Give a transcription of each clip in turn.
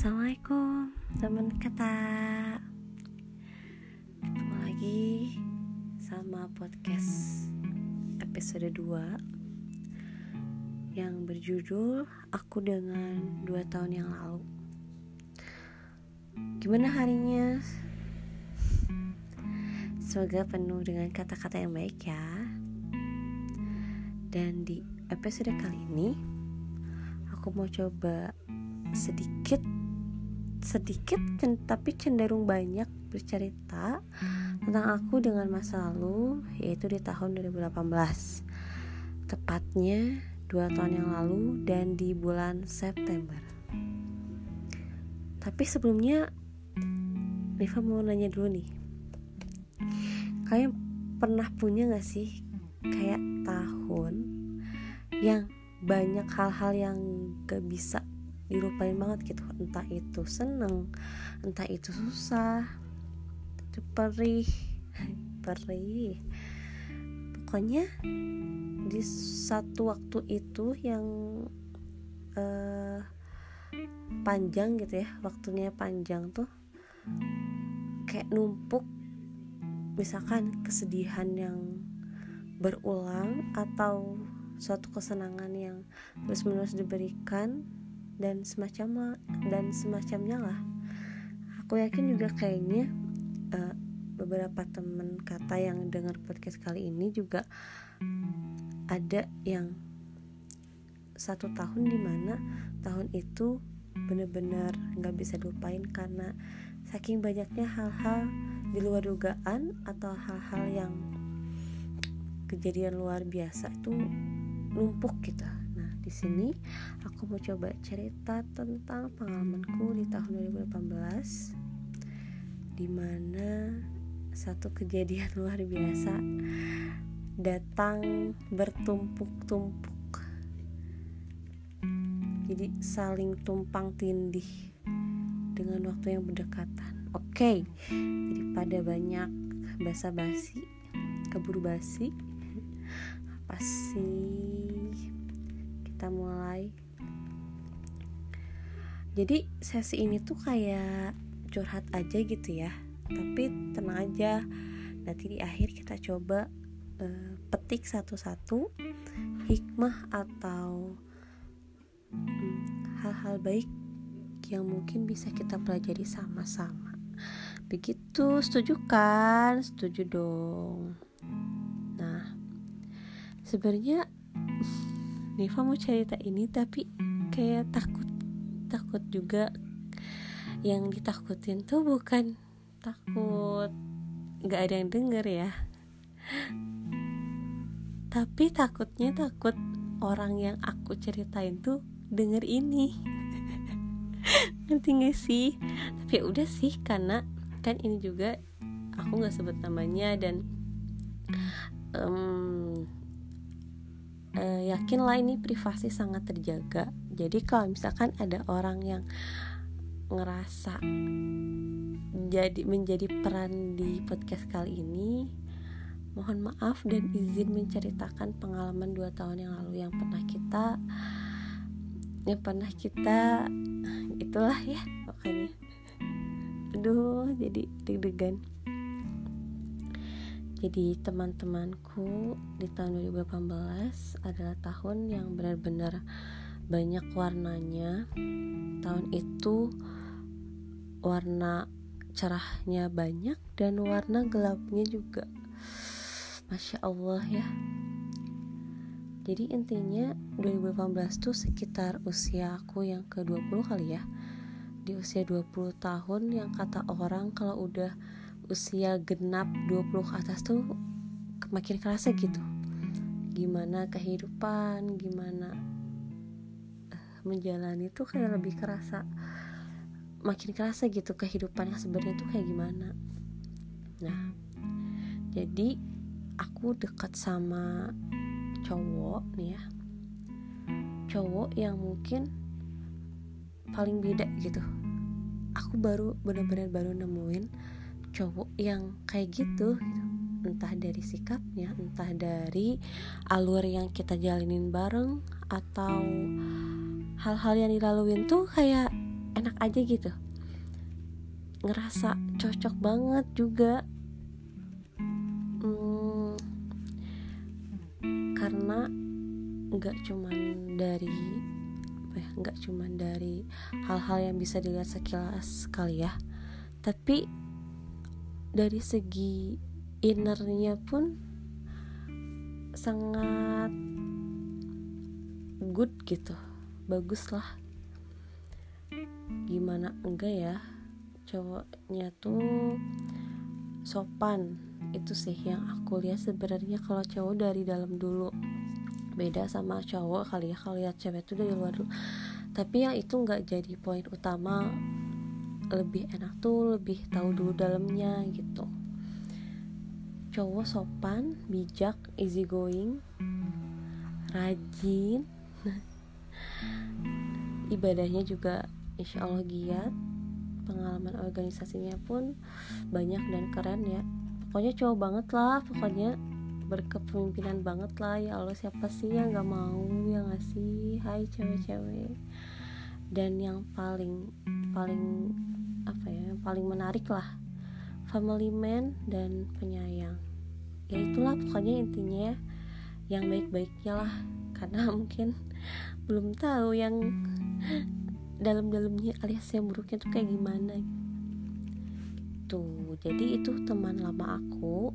Assalamualaikum. Teman kata. Ketemu lagi sama podcast episode 2 Yang berjudul Aku dengan 2 tahun yang lalu. Gimana harinya? Semoga penuh dengan kata-kata yang baik ya. Dan di episode kali ini Aku mau coba sedikit sedikit tapi cenderung banyak bercerita tentang aku dengan masa lalu yaitu di tahun 2018 tepatnya dua tahun yang lalu dan di bulan September. Tapi sebelumnya Riva mau nanya dulu nih. Kalian pernah punya gak sih kayak tahun yang banyak hal-hal yang gak bisa dilupain banget gitu. Entah itu seneng entah itu susah itu perih perih. Pokoknya di satu waktu itu yang uh, panjang gitu ya waktunya panjang tuh kayak numpuk misalkan kesedihan yang berulang atau suatu kesenangan yang terus menerus diberikan dan semacam dan semacamnya lah. Aku yakin juga kayaknya uh, beberapa temen kata yang dengar podcast kali ini juga ada yang satu tahun di mana tahun itu bener-bener nggak bisa dilupain karena saking banyaknya hal-hal di luar dugaan atau hal-hal yang kejadian luar biasa itu numpuk gitu di sini aku mau coba cerita tentang pengalamanku di tahun 2018 di mana satu kejadian luar biasa datang bertumpuk-tumpuk jadi saling tumpang tindih dengan waktu yang berdekatan oke okay. pada banyak basa-basi keburu basi apa sih kita mulai. Jadi sesi ini tuh kayak curhat aja gitu ya. Tapi tenang aja. Nanti di akhir kita coba uh, petik satu-satu hikmah atau hmm, hal-hal um, baik yang mungkin bisa kita pelajari sama-sama. Begitu. Setuju kan? Setuju dong. Nah sebenarnya Niva mau cerita ini tapi kayak takut takut juga. Yang ditakutin tuh bukan takut. Nggak ada yang denger ya. Tapi takutnya takut orang yang aku ceritain tuh denger ini. Ngerti gak sih? Tapi ya udah sih karena kan ini juga aku nggak sebut namanya dan um, uh, yakinlah ini privasi sangat terjaga. Jadi kalau misalkan ada orang yang ngerasa jadi menjadi peran di podcast kali ini mohon maaf dan izin menceritakan pengalaman dua tahun yang lalu yang pernah kita yang pernah kita itulah ya pokoknya. Aduh jadi deg-degan jadi teman-temanku di tahun 2018 adalah tahun yang benar-benar banyak warnanya. Tahun itu warna cerahnya banyak dan warna gelapnya juga. Masya Allah ya. Jadi intinya 2018 tuh sekitar usia aku yang ke-20 kali ya. Di usia 20 tahun yang kata orang kalau udah usia genap 20 ke atas tuh makin kerasa gitu. Gimana kehidupan gimana uh, menjalani tuh kayak lebih kerasa makin kerasa gitu kehidupan yang sebenarnya tuh kayak gimana. Nah jadi aku dekat sama cowok nih ya. Cowok yang mungkin paling beda gitu. Aku baru benar-benar baru nemuin cowok yang kayak gitu, gitu. Entah dari sikapnya entah dari alur yang kita jalinin bareng atau hal-hal yang dilaluin tuh kayak enak aja gitu. Ngerasa cocok banget juga. Hmm, karena nggak cuman dari apa ya nggak cuman dari hal-hal yang bisa dilihat sekilas sekali ya. Tapi dari segi innernya pun sangat good gitu bagus lah gimana enggak ya cowoknya tuh sopan itu sih yang aku lihat sebenarnya kalau cowok dari dalam dulu. Beda sama cowok kali ya kalau lihat cewek tuh dari luar dulu. Tapi yang itu nggak jadi poin utama lebih tuh lebih tahu dulu dalamnya gitu. Cowok sopan bijak easy going rajin. Ibadahnya juga insya Allah giat. Pengalaman organisasinya pun banyak dan keren ya. Pokoknya cowok banget lah pokoknya berkepemimpinan banget lah. Ya Allah siapa sih yang gak mau yang ngasih hai cewek-cewek. Dan yang paling paling apa ya yang paling menarik lah. Family man dan penyayang. Ya itulah pokoknya intinya ya yang baik-baiknya lah. Karena mungkin belum tahu yang dalam-dalamnya alias yang buruknya tuh kayak gimana. Tuh jadi itu teman lama aku.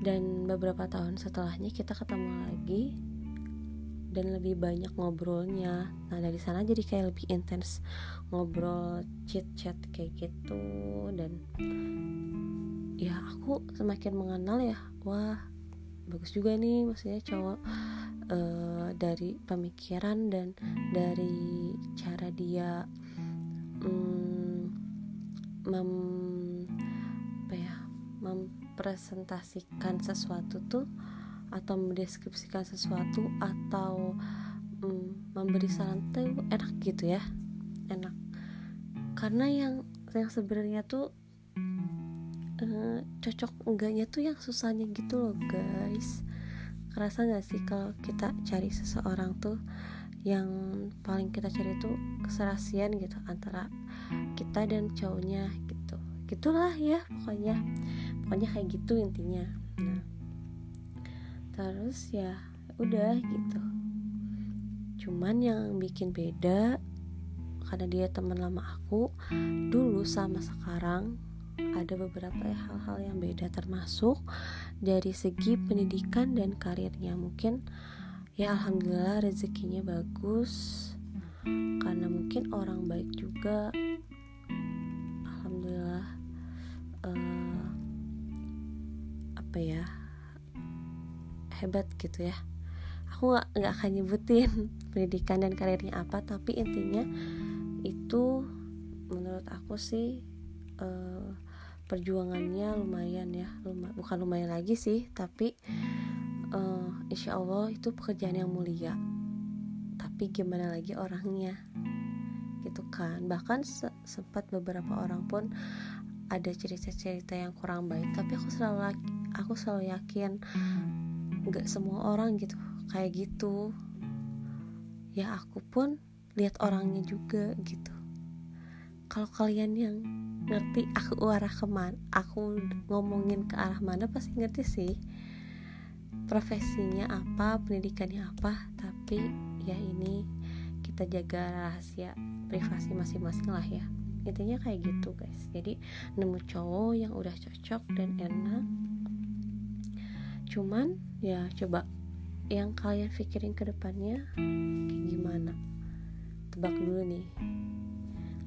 Dan beberapa tahun setelahnya kita ketemu lagi dan lebih banyak ngobrolnya. Nah dari sana jadi kayak lebih intens ngobrol chat chat kayak gitu. Dan ya aku semakin mengenal ya wah bagus juga nih maksudnya cowok uh, dari pemikiran dan dari cara dia um, mem apa ya mempresentasikan sesuatu tuh atau mendeskripsikan sesuatu atau um, memberi saran tuh enak gitu ya enak. Karena yang yang sebenarnya tuh uh, cocok enggaknya tuh yang susahnya gitu loh guys. Kerasa gak sih kalau kita cari seseorang tuh yang paling kita cari tuh keserasian gitu antara kita dan cowoknya gitu. Gitulah ya pokoknya. Pokoknya kayak gitu intinya. Nah terus ya udah gitu. Cuman yang bikin beda karena dia teman lama aku dulu sama sekarang ada beberapa hal-hal yang beda. Termasuk dari segi pendidikan dan karirnya. Mungkin ya alhamdulillah rezekinya bagus. Karena mungkin orang baik juga. Alhamdulillah uh, apa ya hebat gitu ya. Aku nggak akan nyebutin pendidikan dan karirnya apa tapi intinya itu menurut aku sih uh, perjuangannya lumayan ya luma, bukan lumayan lagi sih tapi uh, insya Allah itu pekerjaan yang mulia. Tapi gimana lagi orangnya? Gitu kan. Bahkan se sempat beberapa orang pun ada cerita-cerita yang kurang baik tapi aku selalu aku selalu yakin nggak semua orang gitu kayak gitu. Ya aku pun lihat orangnya juga gitu. Kalau kalian yang ngerti aku arah ke mana aku ngomongin ke arah mana pasti ngerti sih. Profesinya apa pendidikannya apa tapi ya ini kita jaga rahasia privasi masing-masing lah ya. Intinya kayak gitu guys. Jadi nemu cowok yang udah cocok dan enak. Cuman ya coba yang kalian pikirin ke depannya kayak gimana? Tebak dulu nih.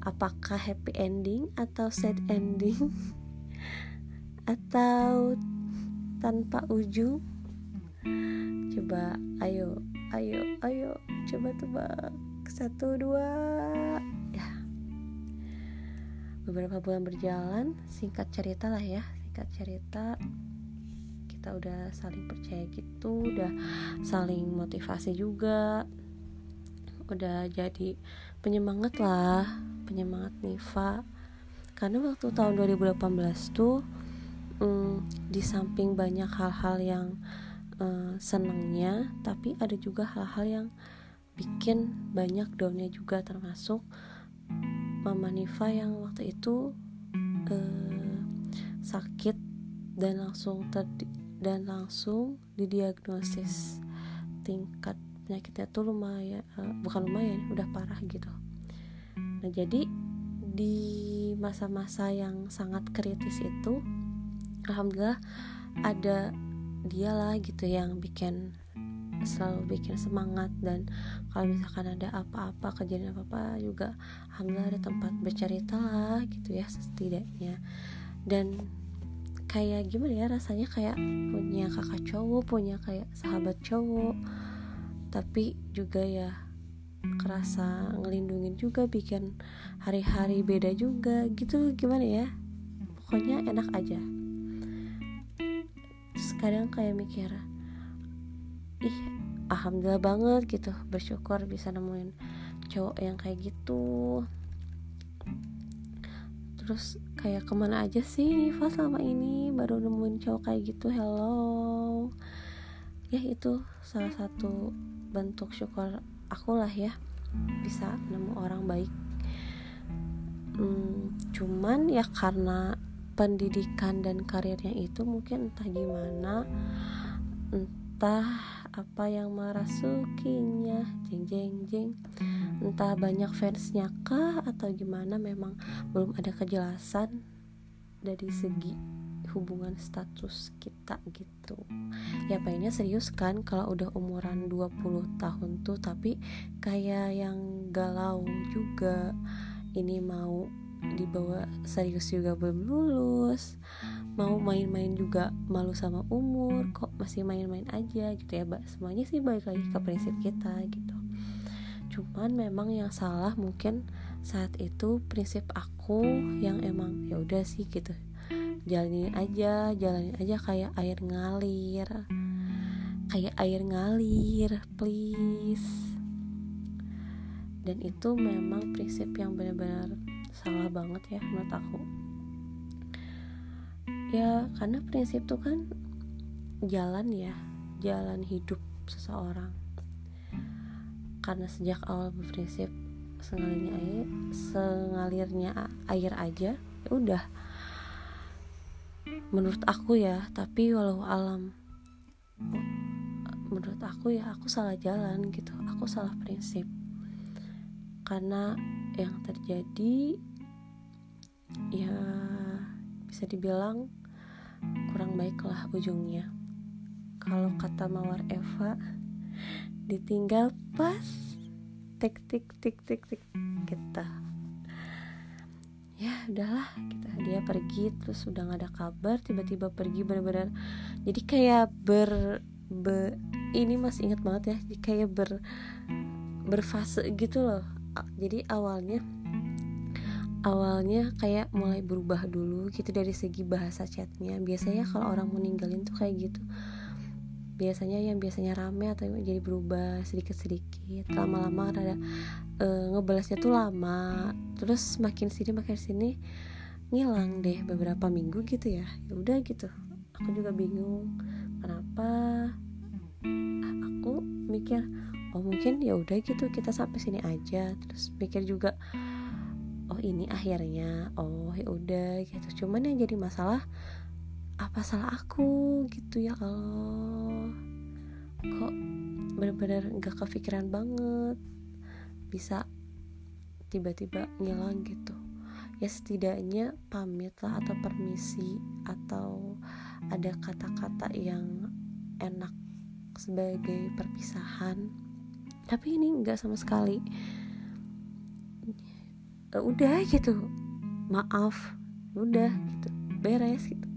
Apakah happy ending atau sad ending? Atau tanpa ujung? Coba ayo ayo ayo. Coba tebak. Satu dua. Ya. Beberapa bulan berjalan singkat cerita lah ya singkat cerita kita udah saling percaya gitu udah saling motivasi juga udah jadi penyemangat lah penyemangat Niva. Karena waktu tahun 2018 tuh um, di samping banyak hal-hal yang uh, senengnya tapi ada juga hal-hal yang bikin banyak daunnya juga termasuk Mama Nifa yang waktu itu uh, sakit dan langsung ter dan langsung didiagnosis. Tingkat penyakitnya tuh lumayan uh, bukan lumayan udah parah gitu. Nah jadi di masa-masa yang sangat kritis itu alhamdulillah ada dia lah gitu yang bikin selalu bikin semangat dan kalau misalkan ada apa-apa kejadian apa-apa juga alhamdulillah ada tempat bercerita lah gitu ya setidaknya. Dan kayak gimana ya rasanya kayak punya kakak cowok punya kayak sahabat cowok. Tapi juga ya kerasa ngelindungin juga bikin hari-hari beda juga. Gitu gimana ya? Pokoknya enak aja. Terus kadang kayak mikir ih alhamdulillah banget gitu. Bersyukur bisa nemuin cowok yang kayak gitu terus kayak ke mana aja sih Niva selama ini? Baru nemuin cowok kayak gitu hello. Ya itu salah satu bentuk syukur aku lah ya bisa nemu orang baik. Hmm, cuman ya karena pendidikan dan karirnya itu mungkin entah gimana entah apa yang merasukinya. Jeng jeng jeng. Entah banyak fansnya kah atau gimana memang belum ada kejelasan dari segi hubungan status kita gitu. Ya pengennya serius kan kalau udah umuran 20 tahun tuh tapi kayak yang galau juga. Ini mau dibawa serius juga belum lulus mau main-main juga malu sama umur kok masih main-main aja gitu ya mbak. Semuanya sih balik lagi ke prinsip kita gitu. Cuman memang yang salah mungkin saat itu prinsip aku yang emang ya udah sih gitu. Jalanin aja jalanin aja kayak air ngalir. Kayak air ngalir please. Dan itu memang prinsip yang benar-benar salah banget ya menurut aku ya karena prinsip tuh kan jalan ya jalan hidup seseorang. Karena sejak awal berprinsip sengalirnya air sengalirnya air aja ya udah. Menurut aku ya tapi walau alam. Menurut aku ya aku salah jalan gitu aku salah prinsip. Karena yang terjadi ya bisa dibilang kurang baik lah ujungnya. Kalau kata mawar Eva ditinggal pas tik tik tik tik tik kita. Ya udahlah kita dia pergi terus udah gak ada kabar tiba-tiba pergi benar-benar jadi kayak ber, be, ini masih ingat banget ya kayak ber berfase gitu loh. Jadi awalnya awalnya kayak mulai berubah dulu gitu dari segi bahasa chatnya. Biasanya kalau orang meninggalin tuh kayak gitu. Biasanya yang biasanya rame atau jadi berubah sedikit-sedikit. Lama-lama ada e, ngebalasnya tuh lama. Terus makin sini makin sini ngilang deh beberapa minggu gitu ya. Ya udah gitu. Aku juga bingung kenapa aku mikir oh mungkin ya udah gitu kita sampai sini aja. Terus mikir juga oh ini akhirnya oh ya udah gitu. Cuman yang jadi masalah apa salah aku gitu ya Allah. Kok benar-benar nggak kepikiran banget bisa tiba-tiba ngilang gitu. Ya setidaknya pamit lah atau permisi atau ada kata-kata yang enak sebagai perpisahan. Tapi ini nggak sama sekali udah gitu maaf udah gitu beres gitu.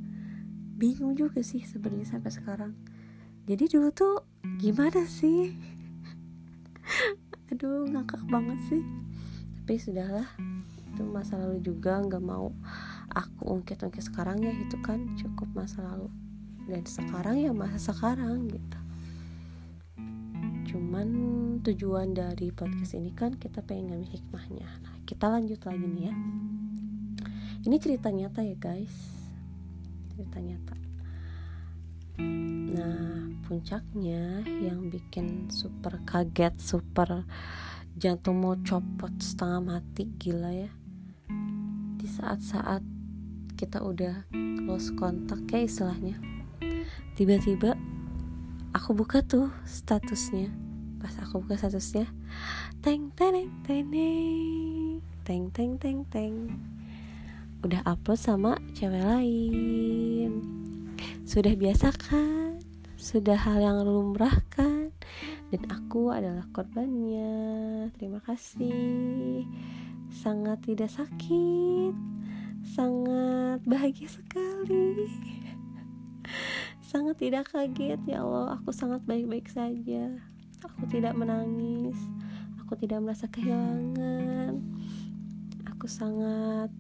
Bingung juga sih sebenarnya sampai sekarang. Jadi dulu tuh gimana sih? Aduh ngakak banget sih. Tapi sudahlah itu masa lalu juga nggak mau aku ungkit-ungkit sekarang ya itu kan cukup masa lalu. Dan sekarang ya masa sekarang gitu. Cuman tujuan dari podcast ini kan kita pengen ngambil hikmahnya. Nah kita lanjut lagi nih ya. Ini cerita nyata ya guys. Cerita nyata. Nah puncaknya yang bikin super kaget super jantung mau copot setengah mati gila ya. Di saat-saat kita udah close kontak kayak istilahnya tiba-tiba aku buka tuh statusnya pas aku buka statusnya teng teng teng teng teng teng teng. Udah upload sama cewek lain. Sudah biasa kan sudah hal yang lumrah kan dan aku adalah korbannya. Terima kasih. Sangat tidak sakit sangat bahagia sekali. Sangat tidak kaget ya Allah. Aku sangat baik-baik saja aku tidak menangis. Aku tidak merasa kehilangan. Aku sangat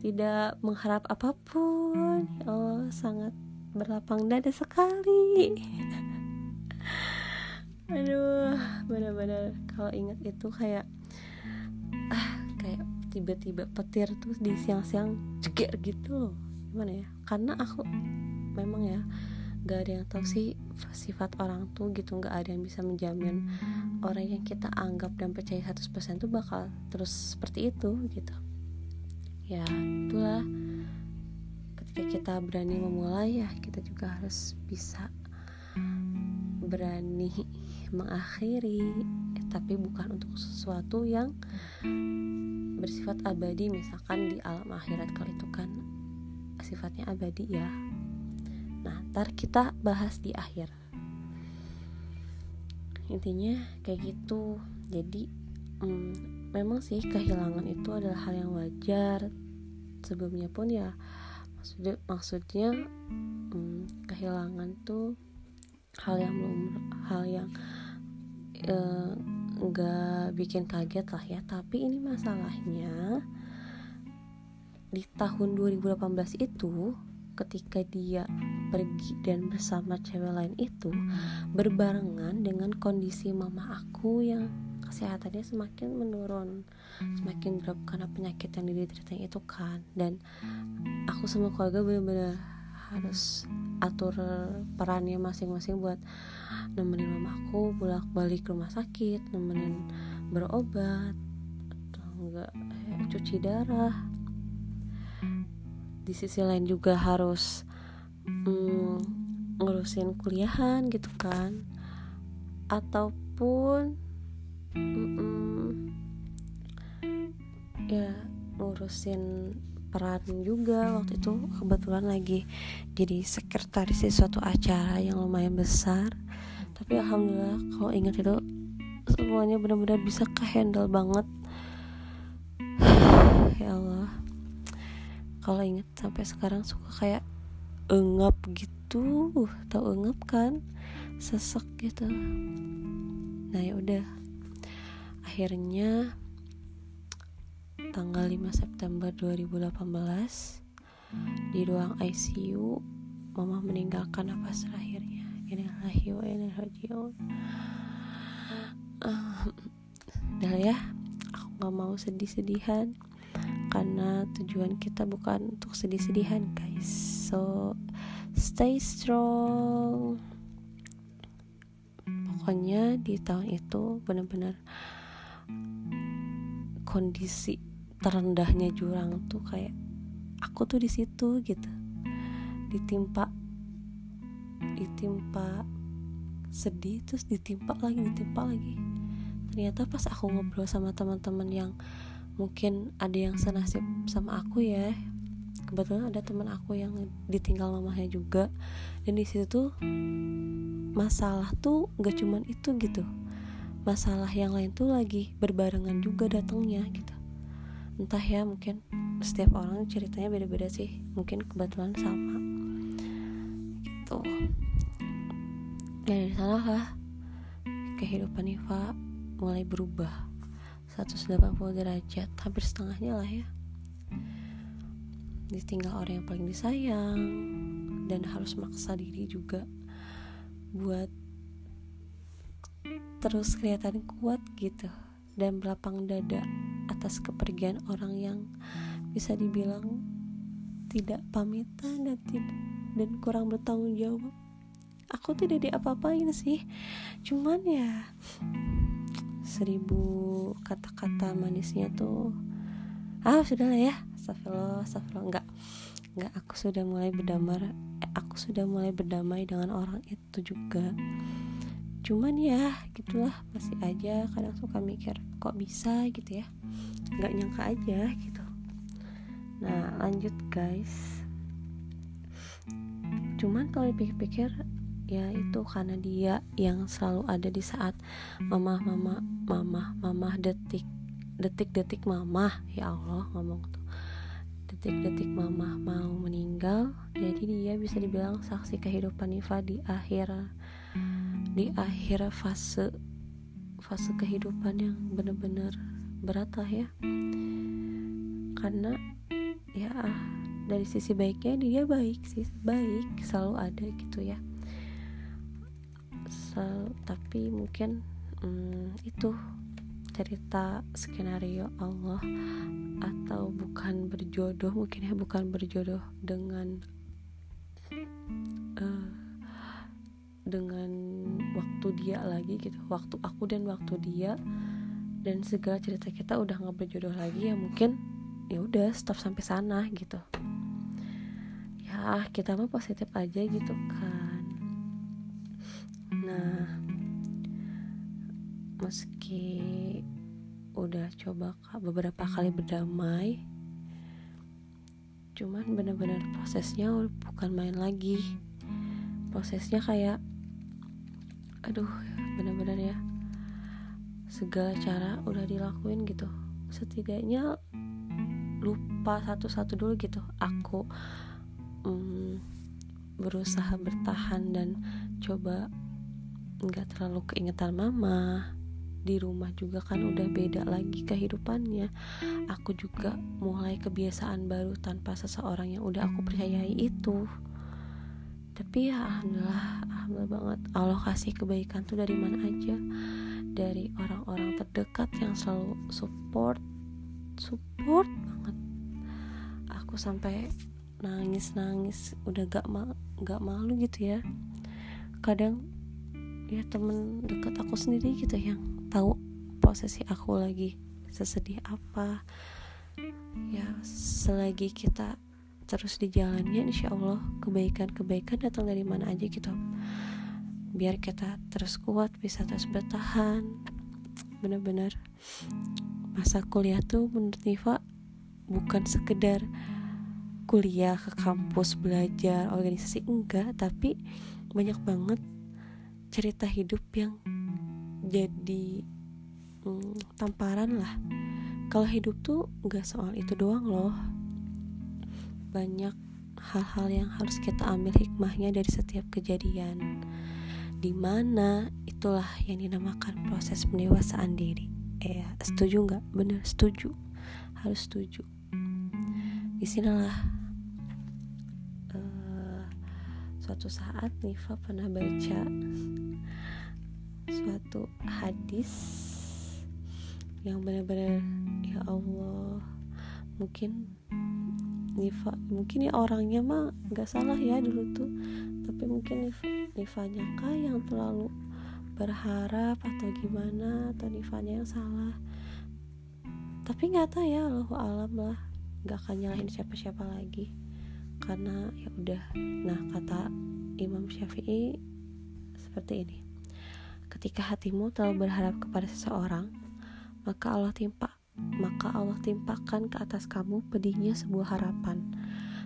tidak mengharap apa pun. Ya Allah sangat berlapang dada sekali. Aduh benar-benar kalau ingat itu kayak ah kayak tiba-tiba petir tuh di siang-siang jeger gitu gimana ya? Karena aku memang ya gak ada yang tahu sih sifat orang tuh gitu gak ada yang bisa menjamin orang yang kita anggap dan percaya 100% tuh bakal terus seperti itu gitu. Ya itulah. Ketika kita berani memulai ya kita juga harus bisa berani mengakhiri. Tapi bukan untuk sesuatu yang bersifat abadi misalkan di alam akhirat kalau itu kan sifatnya abadi ya Nah, ntar kita bahas di akhir. Intinya kayak gitu. Jadi, hmm, memang sih kehilangan itu adalah hal yang wajar. Sebelumnya pun ya, maksudnya, maksudnya hmm, kehilangan tuh hal yang belum hal yang enggak bikin kaget lah ya. Tapi ini masalahnya di tahun 2018 itu ketika dia pergi dan bersama cewek lain itu berbarengan dengan kondisi mama aku yang kesehatannya semakin menurun. Semakin drop karena penyakit yang diderita itu kan. Dan aku sama keluarga benar-benar harus atur perannya masing-masing buat nemenin mamaku bolak balik rumah sakit nemenin berobat atau enggak ya, cuci darah di sisi lain juga harus mm, ngurusin kuliahan gitu kan. Ataupun mm -mm, ya ngurusin peran juga. Waktu itu kebetulan lagi jadi sekretaris di suatu acara yang lumayan besar. Tapi alhamdulillah kalau ingat itu semuanya benar-benar bisa ke handle banget. Ya Allah kalau inget sampai sekarang suka kayak engap gitu. Tau engap kan? Sesek gitu. Nah ya udah. Akhirnya tanggal 5 September 2018 di ruang ICU mama meninggalkan nafas terakhirnya. Innalillahi wa inna rajiun. Uh, udah ya. Aku nggak mau sedih-sedihan karena tujuan kita bukan untuk sedih-sedihan guys. So stay strong. Pokoknya di tahun itu benar-benar kondisi terendahnya jurang tuh kayak aku tuh di situ gitu. Ditimpa ditimpa sedih terus ditimpa lagi ditimpa lagi. Ternyata pas aku ngobrol sama teman-teman yang mungkin ada yang senasib sama aku ya. Kebetulan ada teman aku yang ditinggal mamahnya juga. Dan di situ tuh masalah tuh gak cuman itu gitu. Masalah yang lain tuh lagi berbarengan juga datangnya gitu. Entah ya mungkin setiap orang ceritanya beda-beda sih. Mungkin kebetulan sama. Gitu. Ya dari sana lah kehidupan Iva mulai berubah 180 derajat hampir setengahnya lah ya. Ditinggal orang yang paling disayang dan harus maksa diri juga buat terus kelihatan kuat gitu dan belapang dada atas kepergian orang yang bisa dibilang tidak pamitan dan tidak dan kurang bertanggung jawab. Aku tidak diapa-apain sih cuman ya seribu kata-kata manisnya tuh ah sudah lah ya astagfirullah astagfirullah. Enggak enggak aku sudah mulai berdamai eh, aku sudah mulai berdamai dengan orang itu juga. Cuman ya gitulah masih aja kadang suka mikir kok bisa gitu ya? Nggak nyangka aja gitu. Nah lanjut guys. Cuman kalau dipikir-pikir ya itu karena dia yang selalu ada di saat mama mama mama mama detik detik-detik mama ya Allah ngomong tuh. Detik-detik mama mau meninggal jadi dia bisa dibilang saksi kehidupan Nifa di akhir di akhir fase fase kehidupan yang benar-benar berat lah ya. Karena ya dari sisi baiknya dia baik sih baik selalu ada gitu ya Sel, tapi mungkin hmm, itu cerita skenario Allah atau bukan berjodoh mungkin ya bukan berjodoh dengan uh, dengan waktu dia lagi gitu waktu aku dan waktu dia dan segala cerita kita udah nggak berjodoh lagi ya mungkin ya udah stop sampai sana gitu. Ya kita mah positif aja gitu kan nah meski udah coba beberapa kali berdamai cuman bener-bener prosesnya bukan main lagi. Prosesnya kayak aduh bener-bener ya segala cara udah dilakuin gitu. Setidaknya lupa satu-satu dulu gitu aku um, berusaha bertahan dan coba nggak terlalu keingetan mama. Di rumah juga kan udah beda lagi kehidupannya. Aku juga mulai kebiasaan baru tanpa seseorang yang udah aku percayai itu. Tapi ya alhamdulillah alhamdulillah banget. Allah kasih kebaikan tuh dari mana aja. Dari orang-orang terdekat yang selalu support support banget. Aku sampai nangis nangis udah gak ma gak malu gitu ya. Kadang ya temen dekat aku sendiri gitu yang tahu posisi aku lagi sesedih apa. Ya selagi kita terus di jalannya insya Allah kebaikan-kebaikan datang dari mana aja gitu. Biar kita terus kuat bisa terus bertahan. Bener-bener masa kuliah tuh menurut Niva bukan sekedar kuliah ke kampus belajar organisasi enggak. Tapi banyak banget cerita hidup yang jadi hmm, tamparan lah. Kalau hidup tuh nggak soal itu doang loh. Banyak hal-hal yang harus kita ambil hikmahnya dari setiap kejadian. Di mana itulah yang dinamakan proses pendewasaan diri. Eh setuju nggak? Bener setuju. Harus setuju. Di sinilah suatu saat Nifa pernah baca suatu hadis yang benar-benar ya Allah mungkin Niva mungkin ya orangnya mah nggak salah ya dulu tuh tapi mungkin Niva, Nivanya kah yang terlalu berharap atau gimana atau Nivanya yang salah? Tapi nggak tahu ya Allah alam lah nggak akan nyalahin siapa-siapa lagi karena ya udah nah kata Imam Syafi'i seperti ini ketika hatimu terlalu berharap kepada seseorang maka Allah timpa maka Allah timpakan ke atas kamu pedihnya sebuah harapan,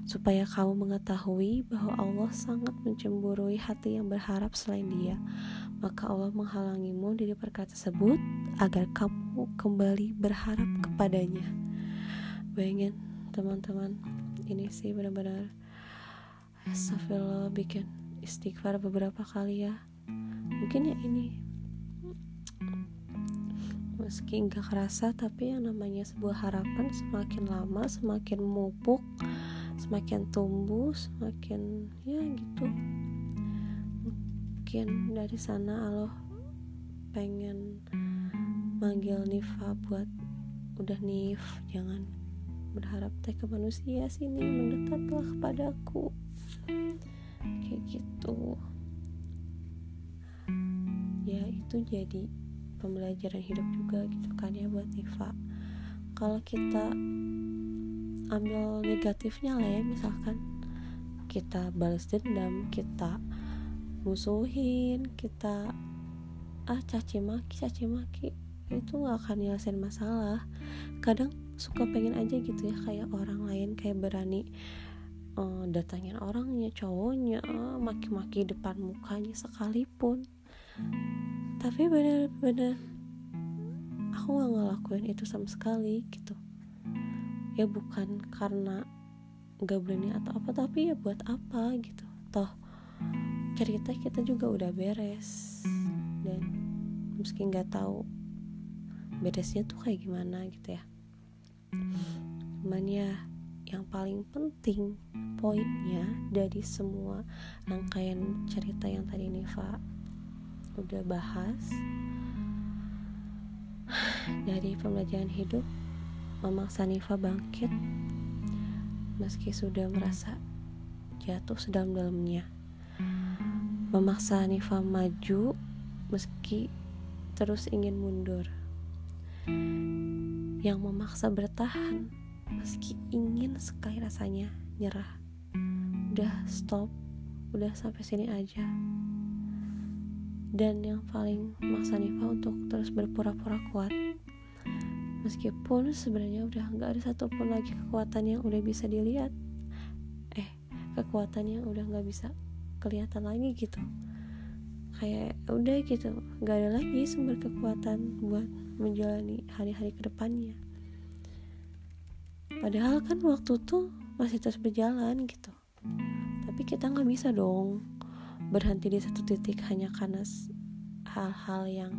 supaya kamu mengetahui bahwa Allah sangat mencemburui hati yang berharap selain Dia. Maka Allah menghalangimu di perkara tersebut agar kamu kembali berharap kepadanya. Bayangin teman-teman, ini sih benar-benar. Astagfirullah bikin istighfar beberapa kali ya. Mungkin ya ini meski nggak kerasa tapi yang namanya sebuah harapan semakin lama semakin mupuk semakin tumbuh semakin ya gitu. Mungkin dari sana Allah pengen manggil Nifa buat udah Nif jangan berharap teh ke manusia sini mendekatlah kepadaku. Kayak gitu. Ya itu jadi pembelajaran hidup juga gitu kan ya buat Niva kalau kita ambil negatifnya lah ya misalkan kita balas dendam kita musuhin kita ah caci maki caci maki. Itu nggak akan nyelesain masalah. Kadang suka pengen aja gitu ya kayak orang lain kayak berani uh, datangin orangnya cowoknya maki-maki depan mukanya sekalipun. Tapi bener-bener aku gak ngelakuin itu sama sekali gitu. Ya bukan karena gak berani atau apa tapi ya buat apa gitu. Toh cerita kita juga udah beres. Dan meski nggak tahu beresnya tuh kayak gimana gitu ya cuman ya yang paling penting poinnya dari semua rangkaian cerita yang tadi Neva udah bahas dari pembelajaran hidup memaksa Niva bangkit meski sudah merasa jatuh sedalam-dalamnya. Memaksa Niva maju meski terus ingin mundur yang memaksa bertahan meski ingin sekali rasanya nyerah. Udah stop udah sampai sini aja. Dan yang paling maksa Niva untuk terus berpura-pura kuat. Meskipun sebenarnya udah nggak ada satupun lagi kekuatan yang udah bisa dilihat. Eh kekuatan yang udah nggak bisa kelihatan lagi gitu. Kayak udah gitu nggak ada lagi sumber kekuatan buat menjalani hari-hari ke depannya padahal kan waktu tuh masih terus berjalan gitu. Tapi kita nggak bisa dong berhenti di satu titik hanya karena hal-hal yang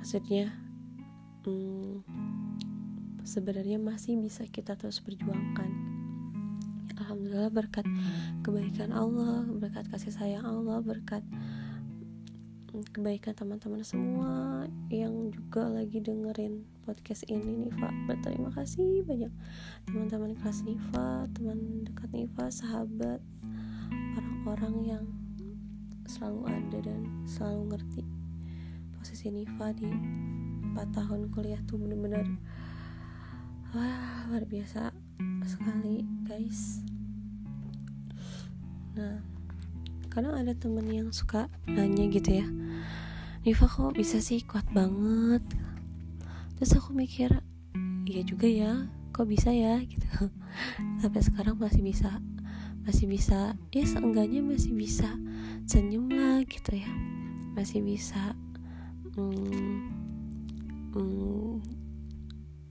maksudnya hmm, sebenarnya masih bisa kita terus perjuangkan. Alhamdulillah berkat kebaikan Allah berkat kasih sayang Allah berkat kebaikan teman-teman semua yang juga lagi dengerin podcast ini Niva berterima kasih banyak. Teman-teman kelas Niva teman dekat Niva sahabat orang-orang yang selalu ada dan selalu ngerti posisi Niva di 4 tahun kuliah tuh bener-bener wah luar biasa sekali guys. Nah kadang ada temen yang suka nanya gitu ya Niva kok bisa sih? Kuat banget. Terus aku mikir iya juga ya kok bisa ya? Gitu. Sampai sekarang masih bisa masih bisa ya seenggaknya masih bisa senyum lah gitu ya. Masih bisa hmm, hmm,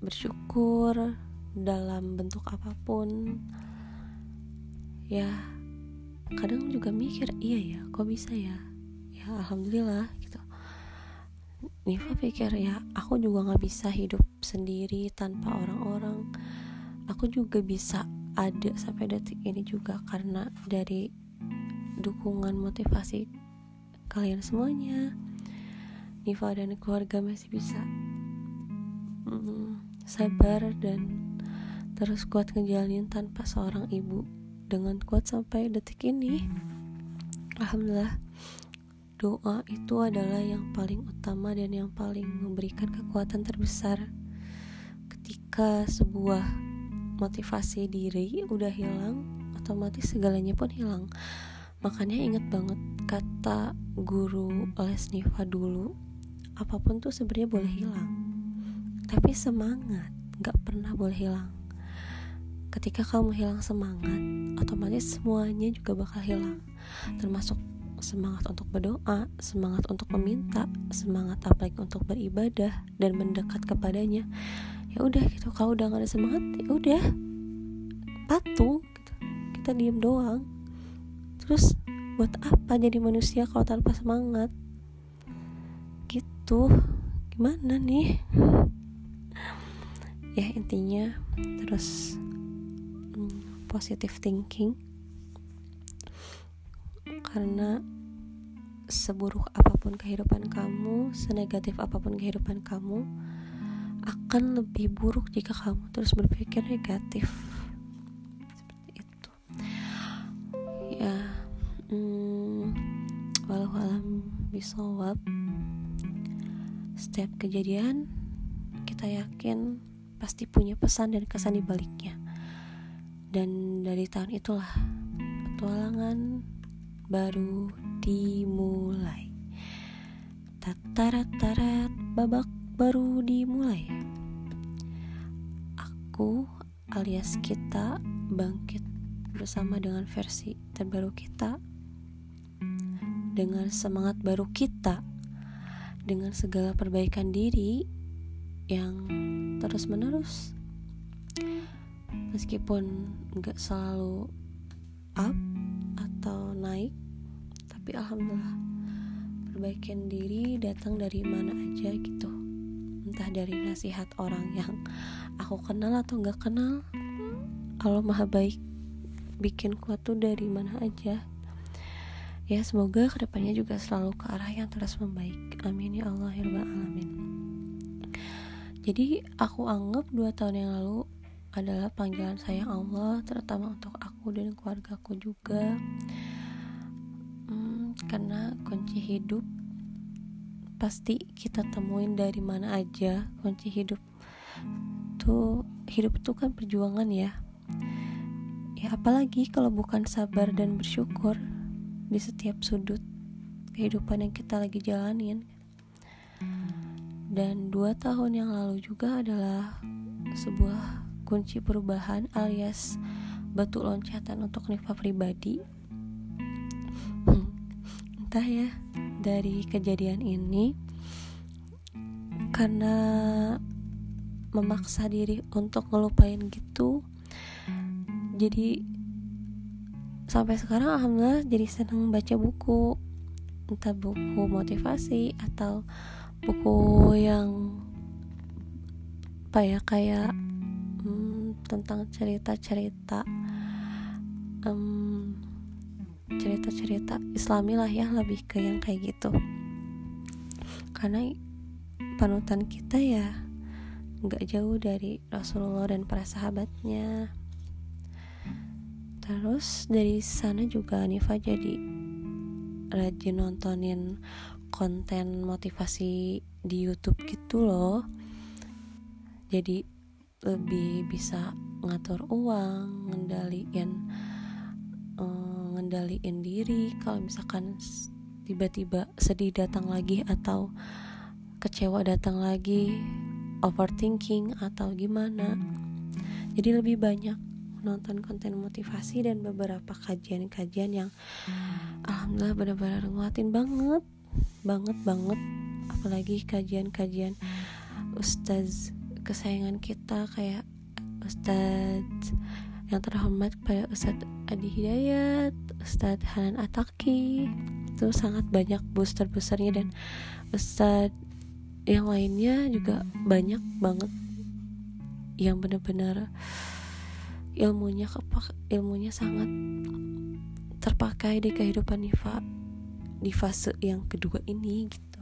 bersyukur dalam bentuk apa pun. Ya kadang juga mikir iya ya kok bisa ya? Ya alhamdulillah Niva pikir ya aku juga nggak bisa hidup sendiri tanpa orang-orang. Aku juga bisa ada sampai detik ini juga karena dari dukungan motivasi kalian semuanya. Niva dan keluarga masih bisa hmm, sabar dan terus kuat ngejalanin tanpa seorang ibu. Dengan kuat sampai detik ini Alhamdulillah doa itu adalah yang paling utama dan yang paling memberikan kekuatan terbesar. Ketika sebuah motivasi diri udah hilang otomatis segalanya pun hilang. Makanya inget banget kata guru les Niva dulu apa pun tuh sebenarnya boleh hilang tapi semangat gak pernah boleh hilang. Ketika kamu hilang semangat otomatis semuanya juga bakal hilang termasuk semangat untuk berdoa, semangat untuk meminta, semangat apalagi untuk beribadah dan mendekat kepadanya. Ya udah gitu kalau udah gak ada semangat ya udah. Patung gitu. kita diem doang. Terus buat apa jadi manusia kalau tanpa semangat? Gitu. Gimana nih? Ya intinya terus hmm, positive thinking karena seburuk apa pun kehidupan kamu, senegatif apa pun kehidupan kamu, akan lebih buruk jika kamu terus berpikir negatif. Seperti itu. Ya hmm, walau alam bisawab setiap kejadian kita yakin pasti punya pesan dan kesan di baliknya. Dan dari tahun itulah petualangan baru dimulai. Tatarat-tarat babak baru dimulai. Aku alias kita bangkit bersama dengan versi terbaru kita. Dengan semangat baru kita. Dengan segala perbaikan diri yang terus menerus meskipun nggak selalu up naik tapi alhamdulillah perbaikan diri datang dari mana aja gitu. Entah dari nasihat orang yang aku kenal atau nggak kenal. Allah maha baik bikin kuat tuh dari mana aja. Ya semoga ke depannya juga selalu ke arah yang terus membaik. Amin ya Allah ya Rabbal alamin. Jadi aku anggap dua tahun yang lalu adalah panggilan sayang Allah terutama untuk aku dan keluargaku juga karena kunci hidup pasti kita temuin dari mana aja kunci hidup tuh hidup itu kan perjuangan ya Ya apalagi kalau bukan sabar dan bersyukur di setiap sudut kehidupan yang kita lagi jalanin. Dan dua tahun yang lalu juga adalah sebuah kunci perubahan alias batu loncatan untuk Nifa pribadi. Entah ya dari kejadian ini. Karena memaksa diri untuk ngelupain gitu. Jadi sampai sekarang alhamdulillah jadi seneng baca buku. Entah buku motivasi atau buku yang apa ya kayak hmm, tentang cerita-cerita um, cerita-cerita islami lah ya lebih ke yang kayak gitu. Karena panutan kita ya nggak jauh dari Rasulullah dan para sahabatnya. Terus dari sana juga Nifa jadi rajin nontonin konten motivasi di YouTube gitu loh. Jadi lebih bisa ngatur uang ngendaliin ngendaliin diri kalau misalkan tiba-tiba sedih datang lagi atau kecewa datang lagi overthinking atau gimana. Jadi lebih banyak nonton konten motivasi dan beberapa kajian-kajian yang alhamdulillah benar-benar nguatin banget banget banget. Apalagi kajian-kajian ustaz kesayangan kita kayak ustaz yang terhormat kepada Ustadz Adi Hidayat, Ustadz Hanan Ataki. Itu sangat banyak booster-boosternya dan Ustadz yang lainnya juga banyak banget yang benar-benar ilmunya kepak ilmunya sangat terpakai di kehidupan Nifa di fase yang kedua ini gitu.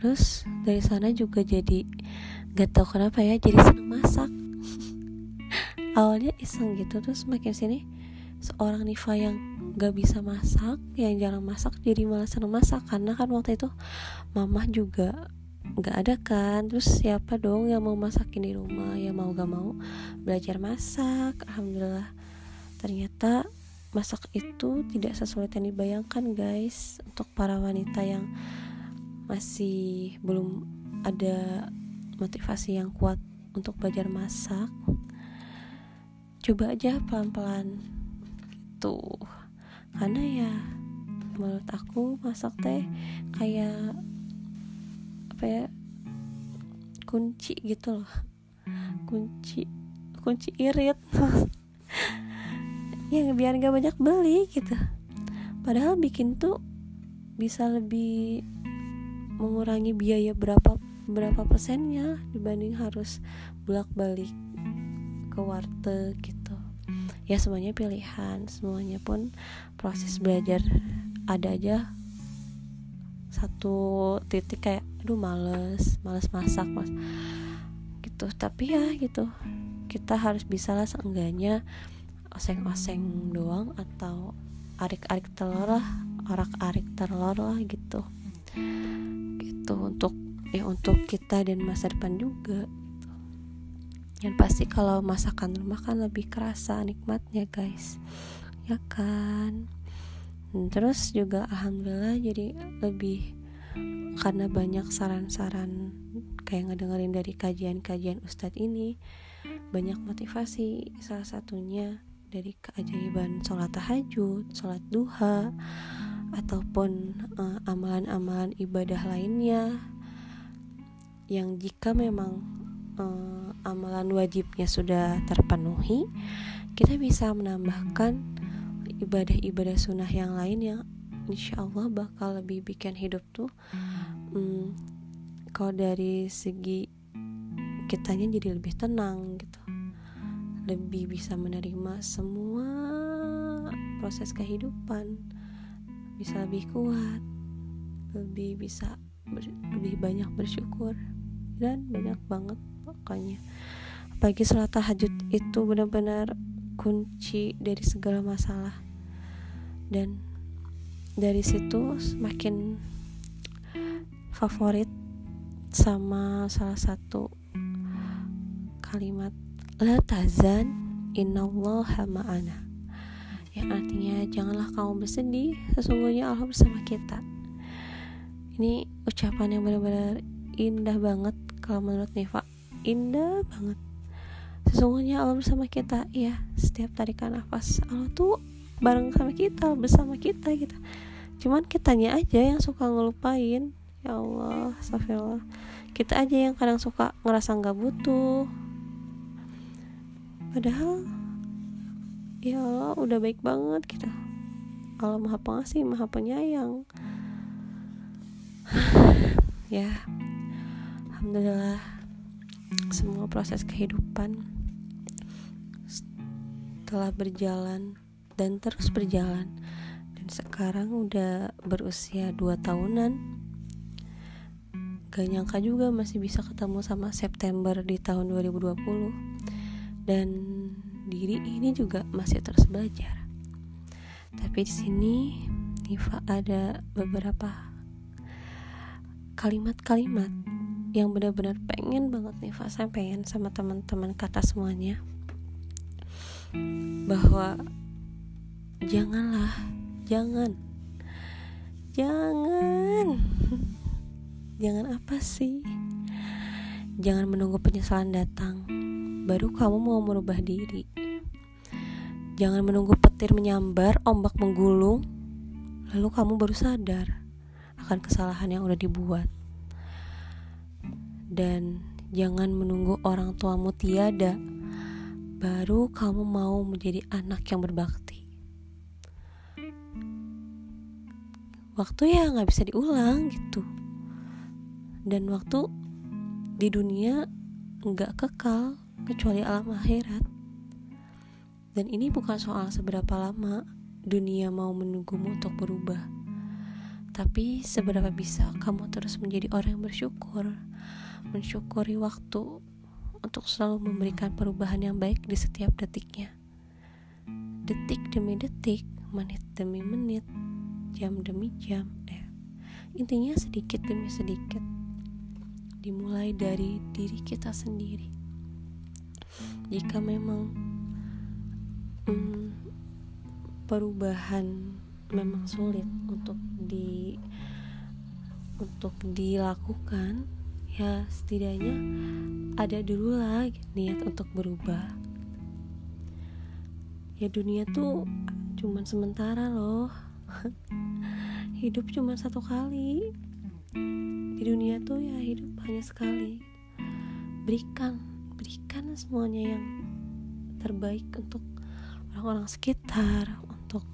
Terus dari sana juga jadi gak tau kenapa ya jadi seneng masak awalnya iseng gitu terus makin sini seorang Nifa yang gak bisa masak yang jarang masak jadi malah seneng masak. Karena kan waktu itu mamah juga nggak ada kan. Terus siapa dong yang mau masakin di rumah yang mau gak mau belajar masak. Alhamdulillah ternyata masak itu tidak sesulit yang dibayangkan guys. Untuk para wanita yang masih belum ada motivasi yang kuat untuk belajar masak coba aja pelan-pelan. Gitu. Karena ya menurut aku masak teh kayak apa ya kunci gitu loh. Kunci kunci irit. Ya biar gak banyak beli gitu. Padahal bikin tuh bisa lebih mengurangi biaya berapa berapa persennya dibanding harus bolak balik ke warteg gitu. Ya semuanya pilihan semuanya pun proses belajar ada aja. Satu titik kayak aduh males males masak mas gitu. Tapi ya gitu. Kita harus bisa lah seenggaknya oseng-oseng doang atau arik-arik telur lah arak-arik telur lah gitu. Gitu untuk ya untuk kita dan masa depan juga. Yang pasti kalau masakan rumah kan lebih kerasa nikmatnya guys. Ya kan? Terus juga alhamdulillah jadi lebih karena banyak saran-saran kayak ngedengerin dari kajian-kajian ustadz ini banyak motivasi. Salah satunya dari keajaiban sholat tahajud, sholat duha ataupun uh, amalan-amalan ibadah lainnya. Yang jika memang uh, amalan wajibnya sudah terpenuhi kita bisa menambahkan ibadah-ibadah sunnah yang lain yang insya Allah bakal lebih bikin hidup tuh um, kalau dari segi kitanya jadi lebih tenang gitu. Lebih bisa menerima semua proses kehidupan. Bisa lebih kuat lebih bisa lebih banyak bersyukur dan banyak banget pokoknya. Apalagi sholat tahajud itu benar-benar kunci dari segala masalah. Dan dari situ semakin favorit sama salah satu kalimat la tazan innallaha ma'ana. Yang artinya janganlah kamu bersedih sesungguhnya Allah bersama kita. Ini ucapan yang benar-benar indah banget kalau menurut Nifa indah banget. Sesungguhnya Allah bersama kita ya. Setiap tarikan nafas Allah tuh bareng sama kita bersama kita gitu. Cuman kitanya aja yang suka ngelupain. Ya Allah astagfirullah kita aja yang kadang suka ngerasa nggak butuh. Padahal ya Allah udah baik banget gitu. Allah maha pengasih maha penyayang. Ya. Alhamdulillah semua proses kehidupan telah berjalan dan terus berjalan. Dan sekarang udah berusia 2 tahunan. Gak nyangka juga masih bisa ketemu sama September di tahun 2020 dan diri ini juga masih terus belajar. Tapi di sini Nifa ada beberapa kalimat-kalimat yang benar-benar pengen banget Nifa sampaikan sama teman-teman kata semuanya bahwa janganlah jangan jangan jangan apa sih? Jangan menunggu penyesalan datang baru kamu mau merubah diri. Jangan menunggu petir menyambar ombak menggulung lalu kamu baru sadar akan kesalahan yang udah dibuat dan jangan menunggu orang tuamu tiada baru kamu mau menjadi anak yang berbakti. Waktu ya nggak bisa diulang gitu. Dan waktu di dunia nggak kekal kecuali alam akhirat. Dan ini bukan soal seberapa lama dunia mau menunggumu untuk berubah tapi seberapa bisa kamu terus menjadi orang yang bersyukur mensyukuri waktu untuk selalu memberikan perubahan yang baik di setiap detiknya. Detik demi detik menit demi menit jam demi jam eh intinya sedikit demi sedikit dimulai dari diri kita sendiri. Jika memang hmm, perubahan memang sulit untuk di untuk dilakukan ya setidaknya ada dulu lah niat untuk berubah. Ya dunia tuh cuman sementara loh. Hidup cuma satu kali. Di dunia tuh ya hidup hanya sekali. Berikan berikan semuanya yang terbaik untuk orang-orang sekitar untuk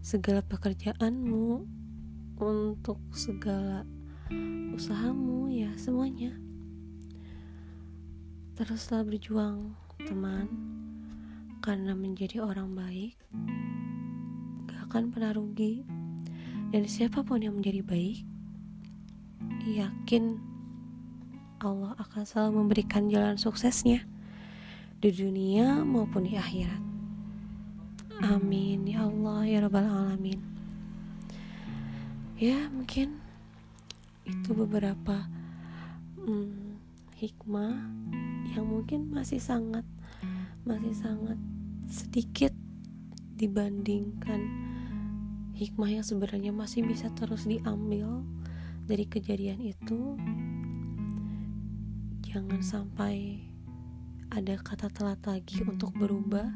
segala pekerjaanmu untuk segala usahamu ya semuanya. Teruslah berjuang teman. Karena menjadi orang baik akan pernah rugi. Dan siapa pun yang menjadi baik yakin Allah akan selalu memberikan jalan suksesnya di dunia maupun di akhirat. Amin. Ya Allah ya rabbal alamin. Ya mungkin itu beberapa hmm, hikmah yang mungkin masih sangat masih sangat sedikit dibandingkan hikmah yang sebenarnya masih bisa terus diambil dari kejadian itu. Jangan sampai ada kata telat lagi untuk berubah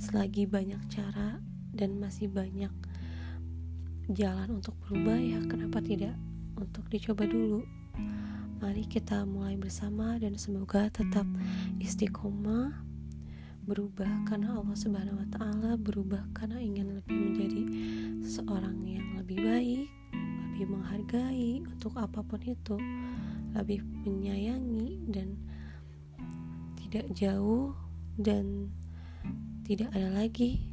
selagi banyak cara dan masih banyak jalan untuk berubah ya kenapa tidak untuk dicoba dulu. Mari kita mulai bersama dan semoga tetap istiqomah berubah karena Allah Subhanahu wa taala berubah karena ingin lebih menjadi seorang yang lebih baik lebih menghargai untuk apa pun itu lebih menyayangi dan tidak jauh dan tidak ada lagi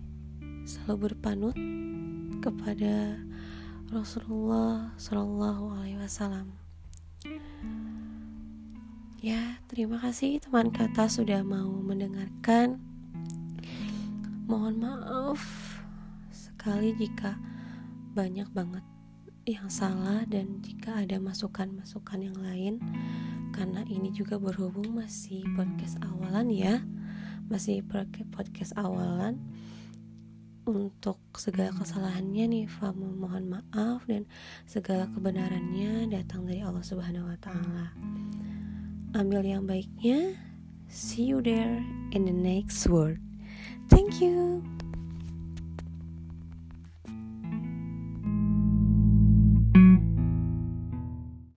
selalu berpanut kepada Rasulullah Shallallahu Alaihi Wasallam. Ya, terima kasih teman kata sudah mau mendengarkan. Mohon maaf sekali jika banyak banget yang salah dan jika ada masukan-masukan yang lain karena ini juga berhubung masih podcast awalan ya masih podcast awalan untuk segala kesalahannya nih Famu mohon maaf dan segala kebenarannya datang dari Allah Subhanahu wa taala. Ambil yang baiknya. See you there in the next word. Thank you.